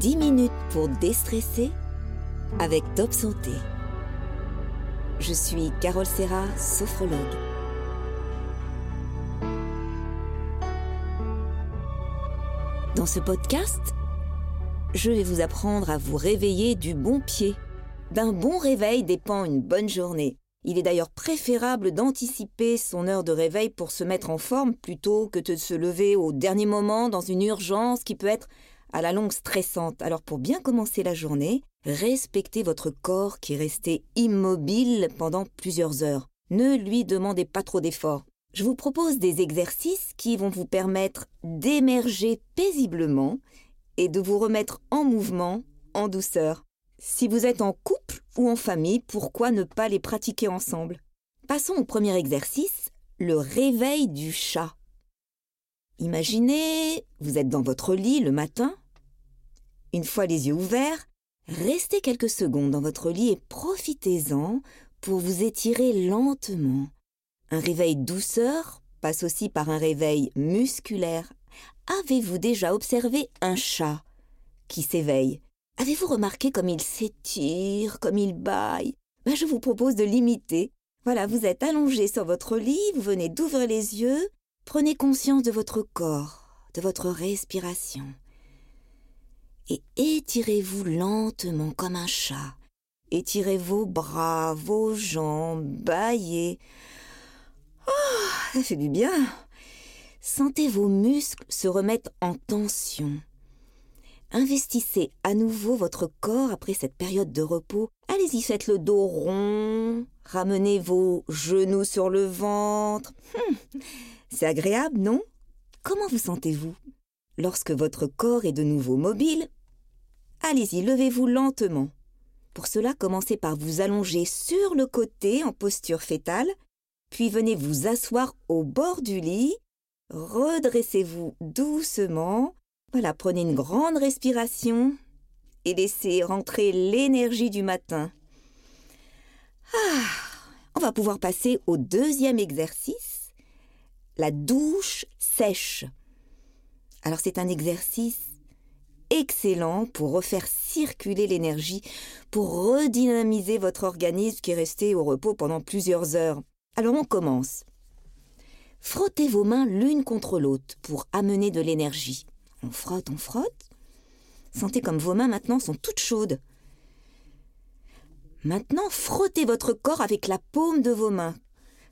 10 minutes pour déstresser avec Top Santé. Je suis Carole Serra, sophrologue. Dans ce podcast, je vais vous apprendre à vous réveiller du bon pied. D'un bon réveil dépend une bonne journée. Il est d'ailleurs préférable d'anticiper son heure de réveil pour se mettre en forme plutôt que de se lever au dernier moment dans une urgence qui peut être à la longue stressante. Alors pour bien commencer la journée, respectez votre corps qui est resté immobile pendant plusieurs heures. Ne lui demandez pas trop d'efforts. Je vous propose des exercices qui vont vous permettre d'émerger paisiblement et de vous remettre en mouvement en douceur. Si vous êtes en couple ou en famille, pourquoi ne pas les pratiquer ensemble? Passons au premier exercice, le réveil du chat. Imaginez, vous êtes dans votre lit le matin. Une fois les yeux ouverts, restez quelques secondes dans votre lit et profitez-en pour vous étirer lentement. Un réveil douceur passe aussi par un réveil musculaire. Avez-vous déjà observé un chat qui s'éveille? Avez-vous remarqué comme il s'étire, comme il baille? Ben, Je vous propose de l'imiter. Voilà, vous êtes allongé sur votre lit, vous venez d'ouvrir les yeux, Prenez conscience de votre corps, de votre respiration. Et étirez-vous lentement comme un chat. Étirez vos bras, vos jambes, baillez. Oh, ça fait du bien. Sentez vos muscles se remettre en tension. Investissez à nouveau votre corps après cette période de repos. Allez-y, faites le dos rond, ramenez vos genoux sur le ventre. Hum, c'est agréable, non? Comment vous sentez-vous? Lorsque votre corps est de nouveau mobile, allez-y, levez-vous lentement. Pour cela, commencez par vous allonger sur le côté en posture fétale, puis venez vous asseoir au bord du lit, redressez-vous doucement, voilà, prenez une grande respiration et laissez rentrer l'énergie du matin. Ah, on va pouvoir passer au deuxième exercice la douche sèche. Alors c'est un exercice excellent pour refaire circuler l'énergie, pour redynamiser votre organisme qui est resté au repos pendant plusieurs heures. Alors on commence. Frottez vos mains l'une contre l'autre pour amener de l'énergie. On frotte, on frotte. Sentez comme vos mains maintenant sont toutes chaudes. Maintenant, frottez votre corps avec la paume de vos mains,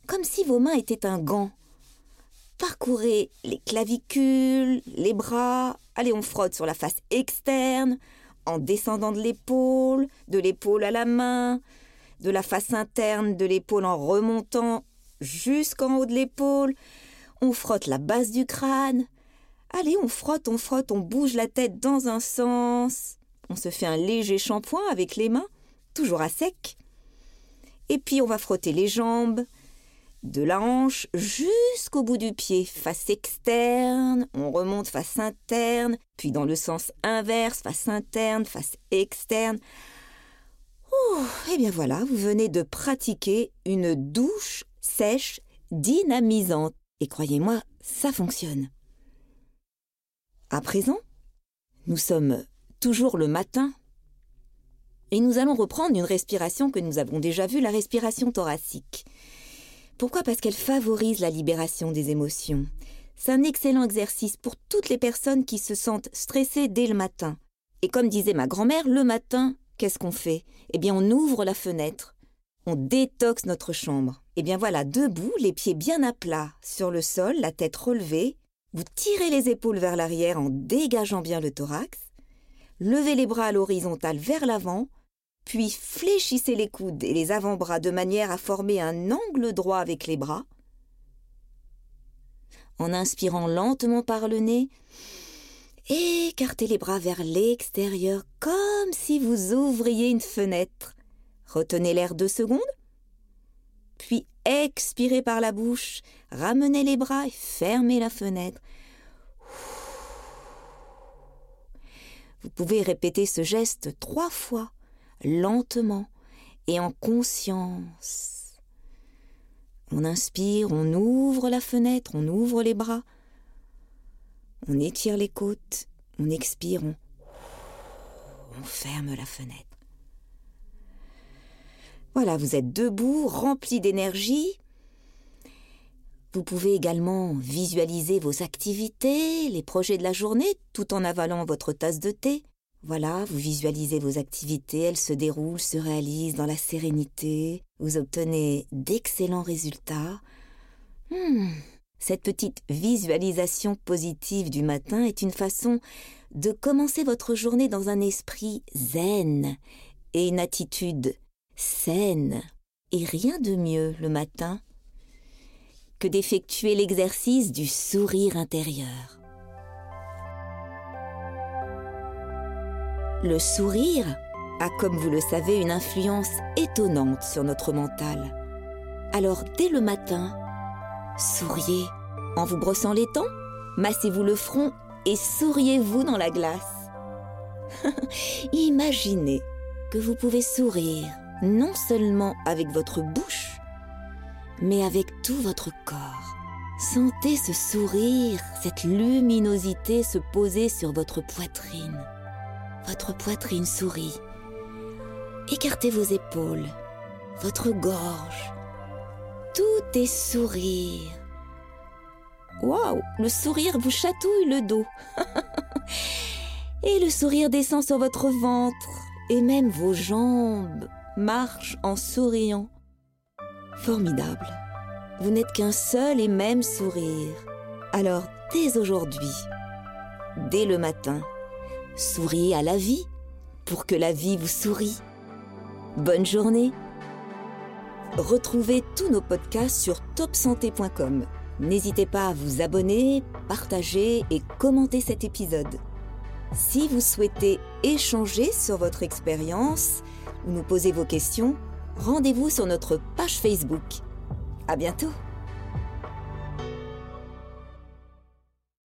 comme si vos mains étaient un gant. Parcourez les clavicules, les bras. Allez, on frotte sur la face externe, en descendant de l'épaule, de l'épaule à la main, de la face interne de l'épaule en remontant jusqu'en haut de l'épaule. On frotte la base du crâne. Allez, on frotte, on frotte, on bouge la tête dans un sens. On se fait un léger shampoing avec les mains, toujours à sec. Et puis on va frotter les jambes, de la hanche jusqu'au bout du pied, face externe, on remonte face interne, puis dans le sens inverse, face interne, face externe. Oh, et eh bien voilà, vous venez de pratiquer une douche sèche dynamisante. Et croyez-moi, ça fonctionne. À présent, nous sommes toujours le matin et nous allons reprendre une respiration que nous avons déjà vue, la respiration thoracique. Pourquoi? Parce qu'elle favorise la libération des émotions. C'est un excellent exercice pour toutes les personnes qui se sentent stressées dès le matin. Et comme disait ma grand-mère, le matin, qu'est-ce qu'on fait? Eh bien, on ouvre la fenêtre. On détoxe notre chambre. Eh bien voilà, debout, les pieds bien à plat sur le sol, la tête relevée. Vous tirez les épaules vers l'arrière en dégageant bien le thorax. Levez les bras à l'horizontale vers l'avant puis fléchissez les coudes et les avant-bras de manière à former un angle droit avec les bras. En inspirant lentement par le nez, écartez les bras vers l'extérieur comme si vous ouvriez une fenêtre. Retenez l'air deux secondes. Puis expirez par la bouche, ramenez les bras et fermez la fenêtre. Vous pouvez répéter ce geste trois fois lentement et en conscience. On inspire, on ouvre la fenêtre, on ouvre les bras, on étire les côtes, on expire, on... ferme la fenêtre. Voilà, vous êtes debout, rempli d'énergie. Vous pouvez également visualiser vos activités, les projets de la journée, tout en avalant votre tasse de thé. Voilà, vous visualisez vos activités, elles se déroulent, se réalisent dans la sérénité, vous obtenez d'excellents résultats. Hmm, cette petite visualisation positive du matin est une façon de commencer votre journée dans un esprit zen et une attitude saine. Et rien de mieux le matin que d'effectuer l'exercice du sourire intérieur. Le sourire a, comme vous le savez, une influence étonnante sur notre mental. Alors, dès le matin, souriez en vous brossant les dents, massez-vous le front et souriez-vous dans la glace. Imaginez que vous pouvez sourire non seulement avec votre bouche, mais avec tout votre corps. Sentez ce sourire, cette luminosité se poser sur votre poitrine. Votre poitrine sourit. Écartez vos épaules, votre gorge. Tout est sourire. Waouh, le sourire vous chatouille le dos. et le sourire descend sur votre ventre et même vos jambes marchent en souriant. Formidable. Vous n'êtes qu'un seul et même sourire. Alors, dès aujourd'hui, dès le matin, souriez à la vie pour que la vie vous sourie. Bonne journée. Retrouvez tous nos podcasts sur topsanté.com. N'hésitez pas à vous abonner, partager et commenter cet épisode. Si vous souhaitez échanger sur votre expérience ou nous poser vos questions, rendez-vous sur notre page Facebook. À bientôt!